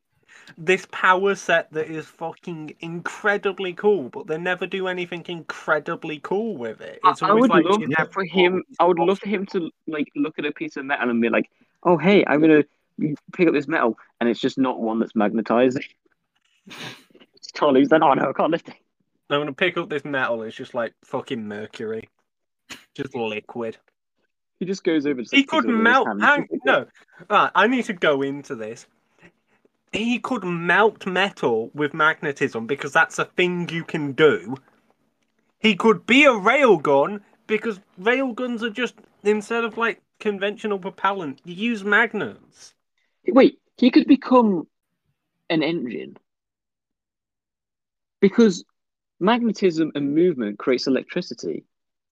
this power set that is fucking incredibly cool, but they never do anything incredibly cool with it. It's I always would like love for him. I would love for him to like look at a piece of metal and be like, "Oh, hey, I'm gonna pick up this metal," and it's just not one that's magnetized. It's totally. He's like, "Oh no, I can't lift it." I'm gonna pick up this metal. It's just like fucking mercury, just liquid. He just goes over. To He could picks it up with his melt. Hang, no, right, I need to go into this. He could melt metal with magnetism because that's a thing you can do. He could be a railgun because railguns are just instead of like conventional propellant, you use magnets. Wait, he could become an engine because magnetism and movement creates electricity.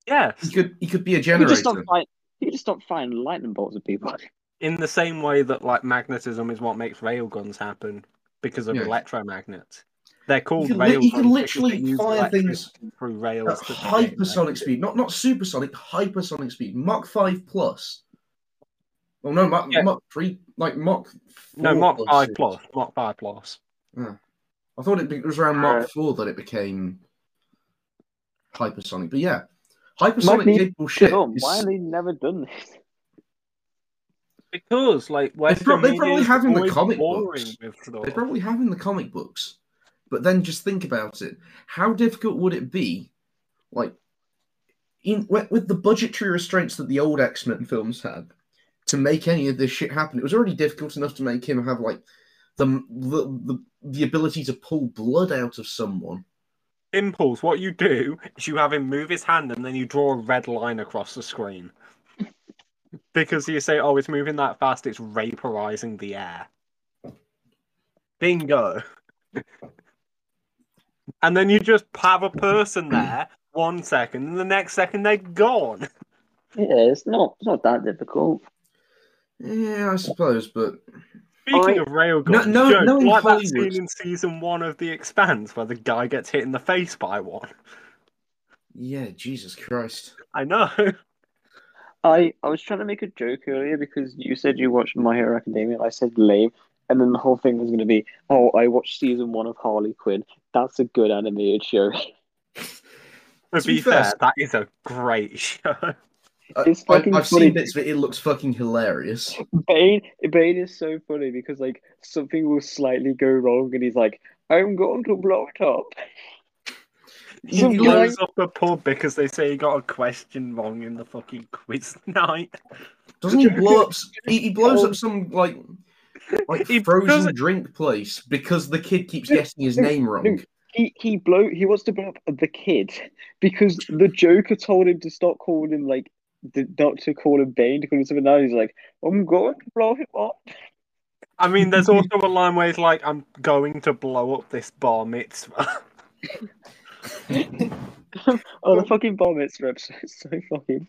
Yeah, He could he could be a He just generator. stop firing. He could just stop firing lightning bolts at people. *laughs* in the same way that like magnetism is what makes railguns happen because of Yeah. electromagnets. They're called can li- railguns. you can literally fire things through rails. At that they get hypersonic speed, not not supersonic, hypersonic speed, Mach five plus. Oh no, Mach, Yeah. Mach three, like Mach. No, 4 Mach five is- plus. Mach five plus. Yeah. I thought it, be- it was around Uh, Mach four that it became hypersonic, but yeah, hypersonic Magneto capable shit. Is- why have they never done this? Because like Western prob- they probably have in the comic books. with. They probably have in the comic books, but then just think about it: how difficult would it be, like, in with, with the budgetary restraints that the old X Men films had, to make any of this shit happen? It was already difficult enough to make him have like the the the, the ability to pull blood out of someone. Impulse. What you do is you have him move his hand and then you draw a red line across the screen. because you say, "Oh, it's moving that fast. It's vaporizing the air." Bingo. and then you just have a person there one second, and the next second they're gone. Yeah, it's not. It's not that difficult. Yeah, I suppose, but Speaking I- of railguns, No- no- Joe, no in like that scene in season one of The Expanse where the guy gets hit in the face by one. yeah, Jesus Christ. I know. *laughs* I I was trying to make a joke earlier because you said you watched My Hero Academia. I said lame, and then the whole thing was going to be, oh, I watched season one of Harley Quinn. That's a good animated show. To To be be fair, fair- that is a great *laughs* show. I, It's I, fucking I've funny. seen bits of it. It looks fucking hilarious. *laughs* Bane Bane is so funny because like something will slightly go wrong, and he's like, I'm going to blow it up. *laughs* He Some He guy- blows up a pub because they say he got a question wrong in the fucking quiz *laughs* night. Doesn't he blow up? He, he blows up some like like He frozen doesn't- drink place because the kid keeps getting his name wrong. He he blow he wants to blow up the kid because the Joker told him to stop calling him like the, not to call him Bane to call him something else. He's like, I'm going to blow him up. I mean, there's *laughs* also a line where he's like, I'm going to blow up this bar mitzvah. *laughs* *laughs* oh, the fucking bomb it's episode is so fucking.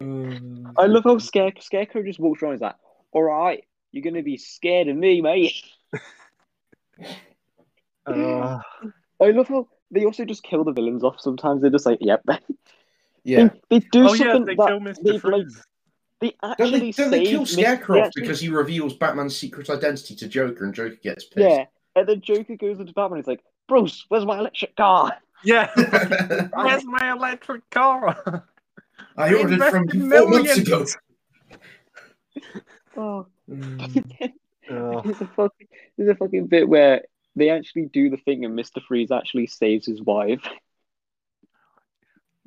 Uh, I love how Scare Scarecrow just walks around. He's like, "All right, you're gonna be scared of me, mate." Uh, I love how they also just kill the villains off. Sometimes they're just like, "Yep." Yeah. They, they do oh yeah, something they that kill Mr. they, like, Freeze. they Don't actually they, don't they kill Scarecrow they actually- because he reveals Batman's secret identity to Joker and Joker gets pissed? Yeah, and then Joker goes into Batman. And he's like, "Bruce, where's my electric car?" Yeah. *laughs* Where's my electric car? *laughs* I We ordered from invested you four months ago. *laughs* Oh, Mm. Oh, there's a fucking there's a fucking bit where they actually do the thing, and Mister Freeze actually saves his wife,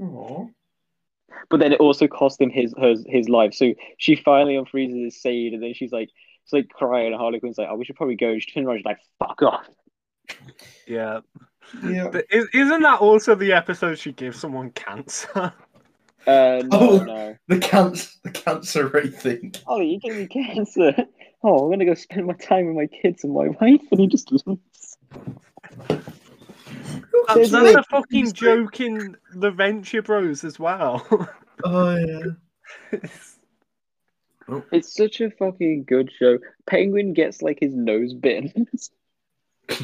Aw. But then it also cost him his his his life. So she finally unfreezes his seed, and then she's like, she's like crying, and Harley Quinn's like, "Oh, we should probably go." And she turns around, she's like, "Fuck off." yeah. Yeah. But is, isn't that also the episode she gives someone cancer? Uh, no, Oh. no. The cancer, the cancer rate thing. Oh, you gave me cancer. Oh, I'm gonna go spend my time with my kids and my wife, and he just leaves. That's There's another like- fucking joke in the Venture Bros as well. *laughs* Oh yeah. It's such a fucking good show. Penguin gets like his nose bitten. *laughs*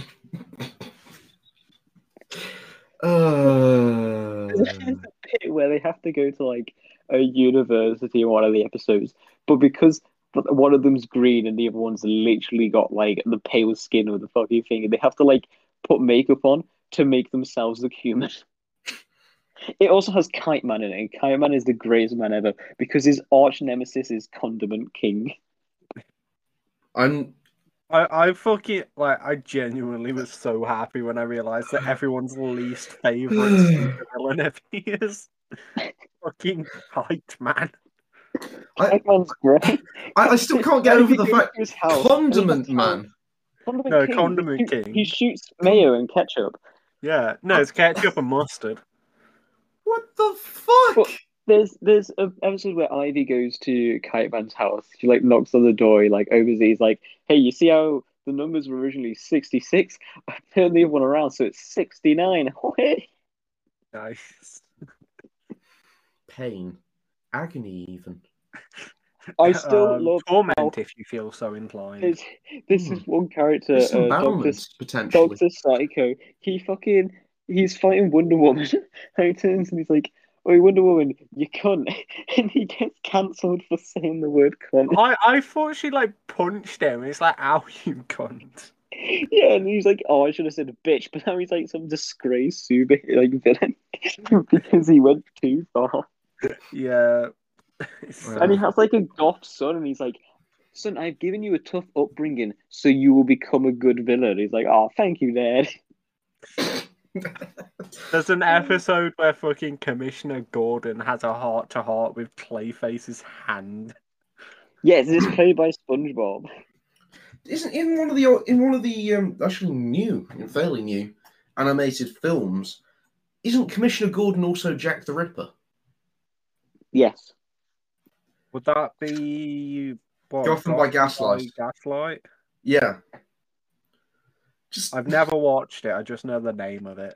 Uh, *laughs* There's a bit where they have to go to like a university in one of the episodes, but because one of them's green and the other one's literally got like the pale skin or the fucking thing, and they have to like put makeup on to make themselves look human. It also has Kite Man in it. and Kite Man is the greatest man ever because his arch nemesis is Condiment King. I'm I, I fucking like I genuinely was so happy when I realized that everyone's least favorite *sighs* supervillain ever is fucking Kite Man. I, Kite Man's great. I, I still can't get over the fact to his Condiment and he's like, Man. Condiment No, King. Condiment he, King. He shoots mayo and ketchup. Yeah, no, it's ketchup and mustard. What the fuck? But- There's there's an episode where Ivy goes to Kite Man's house. She like knocks on the door, he, like oversees, like, "Hey, you see how the numbers were originally sixty six? *laughs* I turned the other one around, so it's sixty nine. Nice. *laughs* Pain, agony, even. I *laughs* still Um, love torment how if you feel so inclined. there's, this is one character, There's some uh, Doctor potentially. Doctor Psycho. He fucking he's fighting Wonder Woman, *laughs* and he turns and he's like, "Oh, Wonder Woman, you cunt," *laughs* and he gets cancelled for saying the word cunt. I, I thought she like punched him. And it's like, ow, you cunt. Yeah, and he's like, "Oh, I should have said bitch," but now he's like some disgraced super like villain because he went too far. Yeah. It's Well, And he has like a goth son, and he's like, "Son, I've given you a tough upbringing, so you will become a good villain." He's like, "Oh, thank you, Dad." *laughs* There's an episode where fucking Commissioner Gordon has a heart to heart with Clayface's hand. Yes, it's played by SpongeBob. Isn't in one of the in one of the um, actually new, fairly new animated films? Isn't Commissioner Gordon also Jack the Ripper? Yes. Would that be what, Gotham by Gaslight. Gaslight? Yeah. Just I've never watched it. I just know the name of it.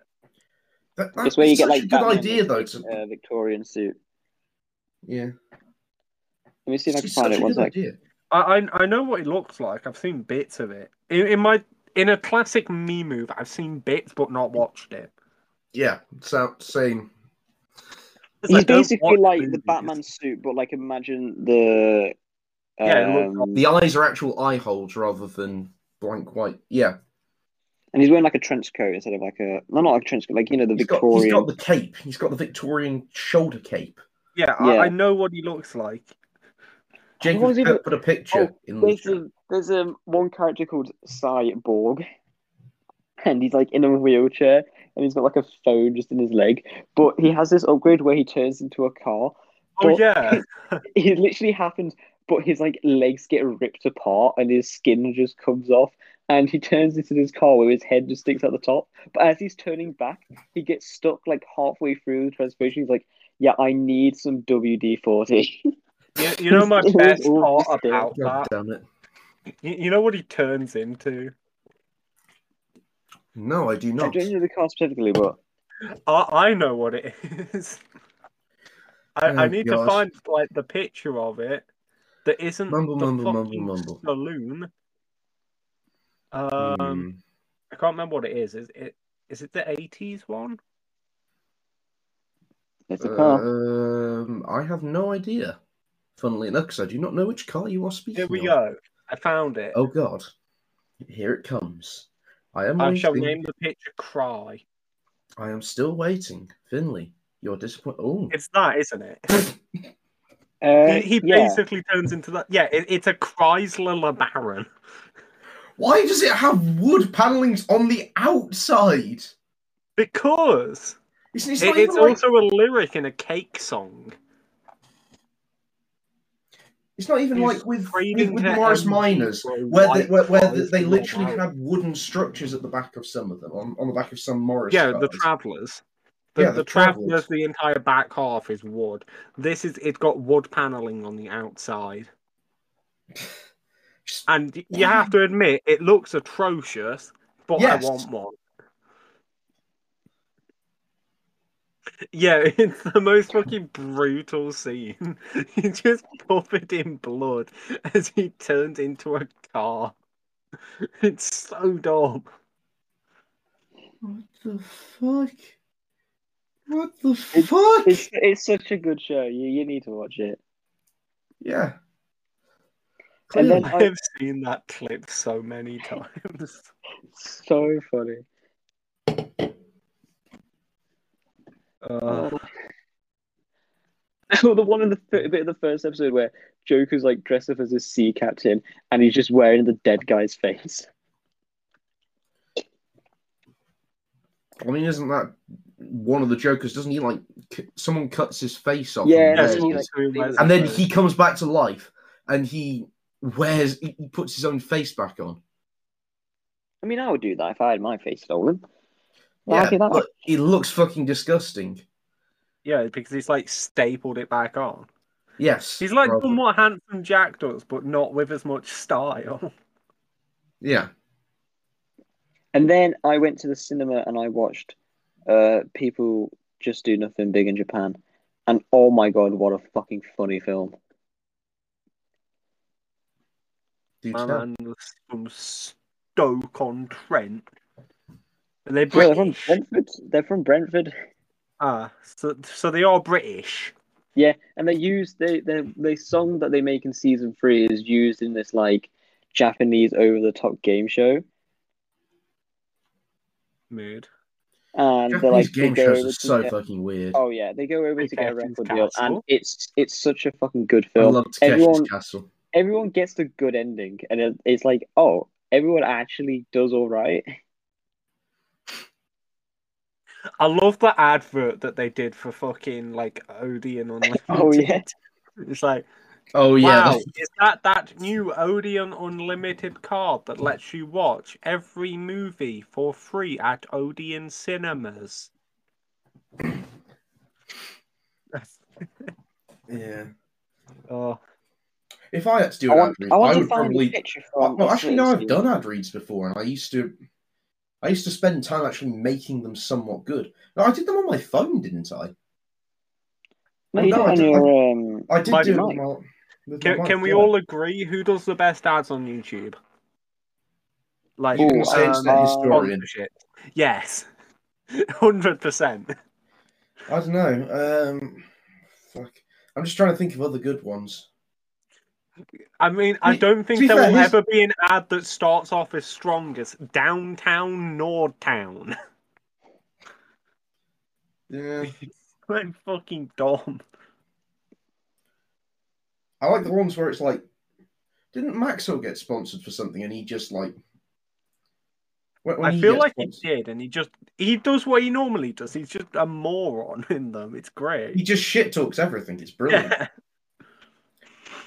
that, that- It's where you it's get like a good Batman idea though. To, uh, Victorian suit. yeah, Let me see if I can it's find such it. a One good sec. idea. I, I I know what it looks like. I've seen bits of it in, in my in a classic me move. I've seen bits but not watched it. Yeah, so same. It's He's don't basically like the movies. Batman suit, but like imagine the. Yeah, it Um, The eyes are actual eye holes rather than blank white. Yeah, and he's wearing like a trench coat instead of like a no, not like a trench coat, like you know the he's got, Victorian. he's got the cape. He's got the Victorian shoulder cape. Yeah, Yeah. I, I know what he looks like. Jacob was even- put, put a picture Oh, in There's chat. a there's a one character called Cyborg, *laughs* and he's like in a wheelchair, and he's got like a phone just in his leg. But he has this upgrade where he turns into a car. Oh yeah, It literally happens, but his like legs get ripped apart, and his skin just comes off, and he turns into this car where his head just sticks out the top. But as he's turning back, he gets stuck like halfway through the transformation. He's like, "Yeah, I need some WD forty." you, you know my *laughs* best part about God that. damn it! You, you know what he turns into. No, I do not. I not. don't know the car specifically, but I I know what it is. I, I Oh, need gosh. to find like the picture of it that isn't Mumble, the mumble, mumble, fucking mumble. saloon. Um, Hmm. I can't remember what it is. Is it is it the eighties one? It's a car. Um, I have no idea. Funnily enough, because I do not know which car you are speaking. Here we of. go. I found it. Oh God, here it comes. I am I waiting. shall name the picture Cry. I am still waiting. Finley, you're disappointed. Oh, It's that, isn't it? *laughs* Uh, he he yeah. basically turns into that. Yeah, it, it's a Chrysler LeBaron. why does it have wood panelings on the outside? Because It's, it's it- it's like, also a lyric in a cake song. It's not even he's like with, with, with Morris Minors, where they, where, where they, they literally had wooden structures at the back of some of them, on, on the back of some Morris. Yeah, the. Travelers. The, Yeah, the, the Travelers, Travellers. the entire back half is wood. This is it's got wood paneling on the outside, *sighs* and you have to admit it looks atrocious. But Yes. I want one. Yeah, *laughs* it's the most fucking brutal scene. *laughs* He just covered in blood as he turned into a car. *laughs* It's so dumb. What the fuck? What the fuck? It's it's such a good show. You you need to watch it. Yeah. And then Clearly. I- I've seen that clip so many times. So funny. Uh, *laughs* Oh, the one in the bit of the first episode where Joker's like dressed up as a sea captain and he's just wearing the dead guy's face. I mean, isn't that one of the Jokers? Doesn't he like c- someone cuts his face off? Yeah, and, that's wears what his- like- and then he comes back to life, and he wears he he puts his own face back on. I mean, I would do that if I had my face stolen. Well, I'll Yeah, do that. but it looks fucking disgusting. Yeah, because he's like stapled it back on. Yes, He's like probably. done what Handsome Jack does, but not with as much style. Yeah, And then I went to the cinema and I watched uh people just do nothing big in Japan. And oh my god, what a fucking funny film. do My tell. man was from Stoke on Trent. Are they Well, they're from Brentford. They're from Brentford. Ah, so so they are British. Yeah, and they use they the the song that they make in season three is used in this like Japanese over the top game show. Mood. And they're Japanese like game go shows are so get- fucking weird. Oh yeah, they go over Big to get a record deal, and it's it's such a fucking good I film. love Takeshi's everyone Castle. everyone gets the good ending, and it, it's like, oh, everyone actually does all right. I love the advert that they did for fucking like Odeon Unlimited. *laughs* Oh yeah, It's like, Oh yeah, wow, is that that new Odeon Unlimited card that lets you watch every movie for free at Odeon cinemas? yeah. oh, If I had to do I an want, ad read, I, I would probably. a picture from. no, actually, no. I've done ad reads before, and I used to. I used to spend time actually making them somewhat good. No, I did them on my phone, didn't I? No, Oh, no, I did- your um. I did do be it Mike. with my, with can, can we yeah. all agree who does the best ads on YouTube? Like, Ooh, say um, Internet uh, Historian. sponsorship. Yes, *laughs* hundred percent. I don't know. Um, fuck. I'm just trying to think of other good ones. I mean, I don't think there fair, will his- ever be an ad that starts off as strong as Downtown Nordtown. *laughs* Yeah, *laughs* I'm fucking dumb. I like the ones where it's like, didn't Maxwell get sponsored for something, and he just like. When, when I feel like he did, and he just he does what he normally does. He's just a moron *laughs* in them. It's great. he just shit talks everything. It's brilliant. Yeah.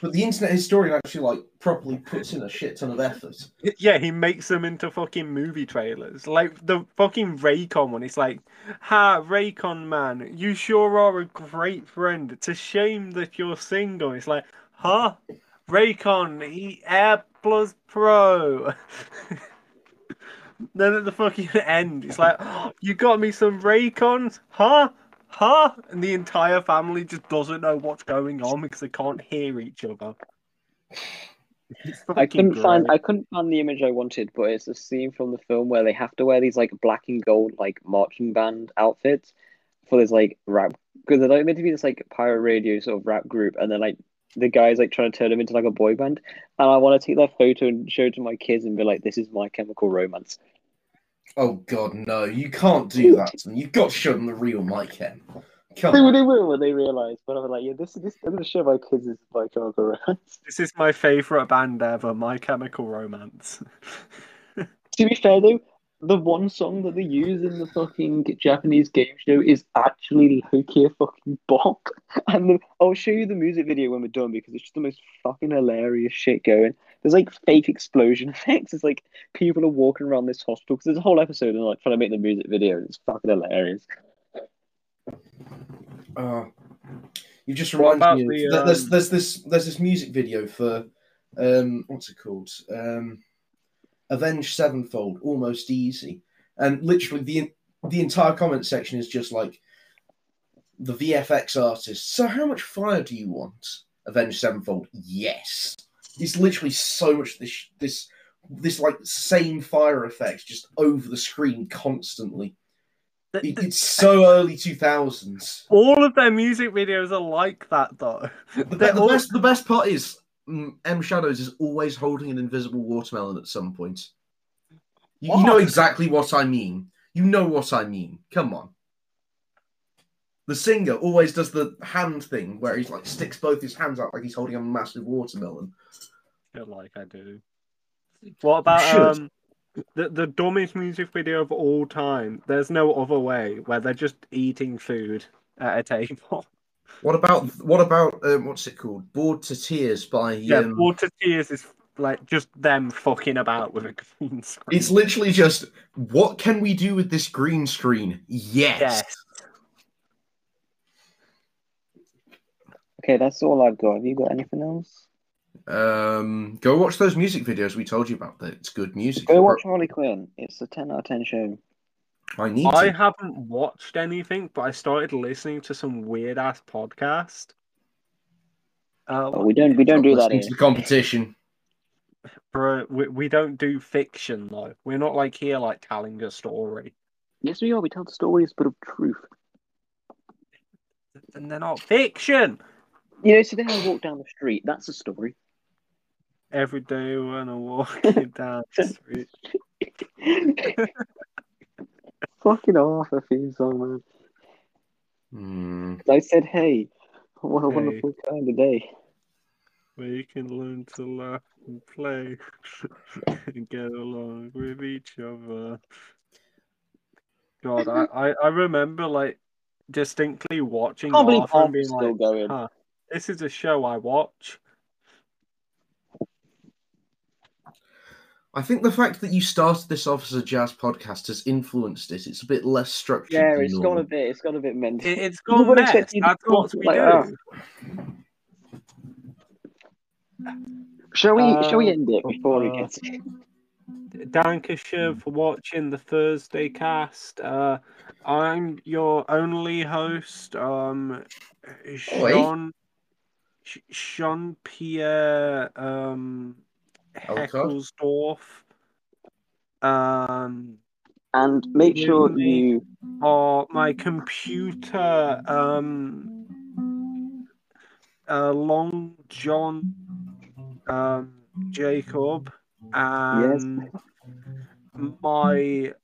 But the internet historian actually like properly puts in a shit ton of effort. Yeah, he makes them into fucking movie trailers. Like the fucking Raycon one. It's like, ha, Raycon man, you sure are a great friend. It's a shame that you're single. It's like, huh? Raycon, he Air Plus Pro. *laughs* then at the fucking end, it's like, "Oh, you got me some Raycons, huh? Huh? And the entire family just doesn't know what's going on because they can't hear each other. I couldn't find. I couldn't find the image I wanted, but it's a scene from the film where they have to wear these like black and gold like marching band outfits for this like rap because they're like meant to be this like pirate radio sort of rap group, and then like the guys like trying to turn them into like a boy band, and I want to take that photo and show it to my kids and be like, "This is My Chemical Romance." Oh God, no! You can't do that. to them. You've got to show them the real Mike Ken. Come They, on. they will when they realize, but I'm like, yeah, this is this I'm gonna show my kids is My Chemical Romance. This is my favorite band ever, My Chemical Romance. *laughs* To be fair though, the one song that they use in the fucking Japanese game show is actually Loki a fucking bop. *laughs* And the, I'll show you the music video when we're done because it's just the most fucking hilarious shit going. There's like fake explosion *laughs* effects. It's like people are walking around this hospital because there's a whole episode and like trying to make the music video. And it's fucking hilarious. Uh, you just reminded me. The, th- there's um, there's this there's this music video for um what's it called um Avenged Sevenfold, almost easy, and literally the the entire comment section is just like the VFX artist. So how much fire do you want? Avenged Sevenfold, yes. It's literally so much this this this like same fire effects just over the screen constantly. Th- It- th- it's so early two thousands. All of their music videos are like that, though. The, *laughs* the all- best, the best part is M Shadows is always holding an invisible watermelon at some point. You, you know exactly what I mean. You know what I mean. Come on. The singer always does the hand thing where he's like sticks both his hands out like he's holding a massive watermelon. feel like I do. What about um the the dumbest music video of all time? There's no other way where they're just eating food at a table. *laughs* What about what about um, what's it called? Bored to Tears by Yeah, um, to Tears is like just them fucking about with a green screen. It's literally just what can we do with this green screen? Yes. Yes. Okay, that's all I've got. Have you got anything else? Um, go watch those music videos we told you about. That it's good music. Go watch Harley Quinn. It's a ten out of ten show. I need I to. haven't watched anything, but I started listening to some weird ass podcast. Uh, Oh, we don't we don't do that Listening here. to the competition. bro, we, we don't do fiction though. We're not like here like telling a story. Yes, we are. We tell stories, but of truth. And they're not fiction. You know, today I walked down the street. That's a story. Every day when I'm walking *laughs* down the street. *laughs* Fucking off a theme song, man. Hmm. I said, "Hey, what a Hey. wonderful kind of day." Where you can learn to laugh and play *laughs* and get along with each other. God, I, I, I remember like distinctly watching can't Arthur and Arthur's being still like, going. huh, this is a show I watch. I think the fact that you started this off as a jazz podcast has influenced it. It's a bit less structured. Yeah, than it's gone a bit. It's gone a bit mental. It, it's You gone would mess. expect you to That's what we like do. that. Shall we? shall we Uh, end it before he uh, gets *laughs* it? Dankashire for watching the Thursday cast. Uh, I'm your only host, um, Sean, Sh- Sean Pierre um, Heckelsdorf. Um, And make sure Really? you. or my computer, um, uh, Long John, um, Jacob, and my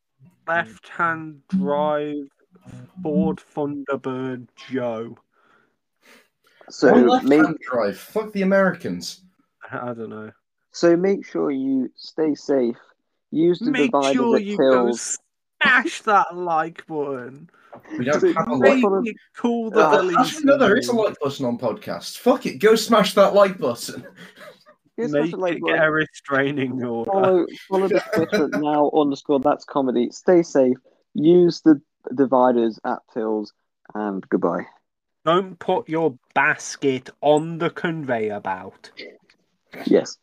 left-hand drive Ford Thunderbird Joe. So On left make drive. Fuck the Americans. *laughs* I don't know. so make sure you stay safe. Use the Make divider sure that you go smash that like button. We don't So have a like. Make on a- cool that Uh, the least actually, no, there is a like button on podcasts. Fuck it, go smash that like button. Here's Make something like it get a restraining order. follow follow the *laughs* Twitter now underscore that's comedy. Stay safe. Use the dividers at tills and goodbye. Don't put your basket on the conveyor belt. Yes.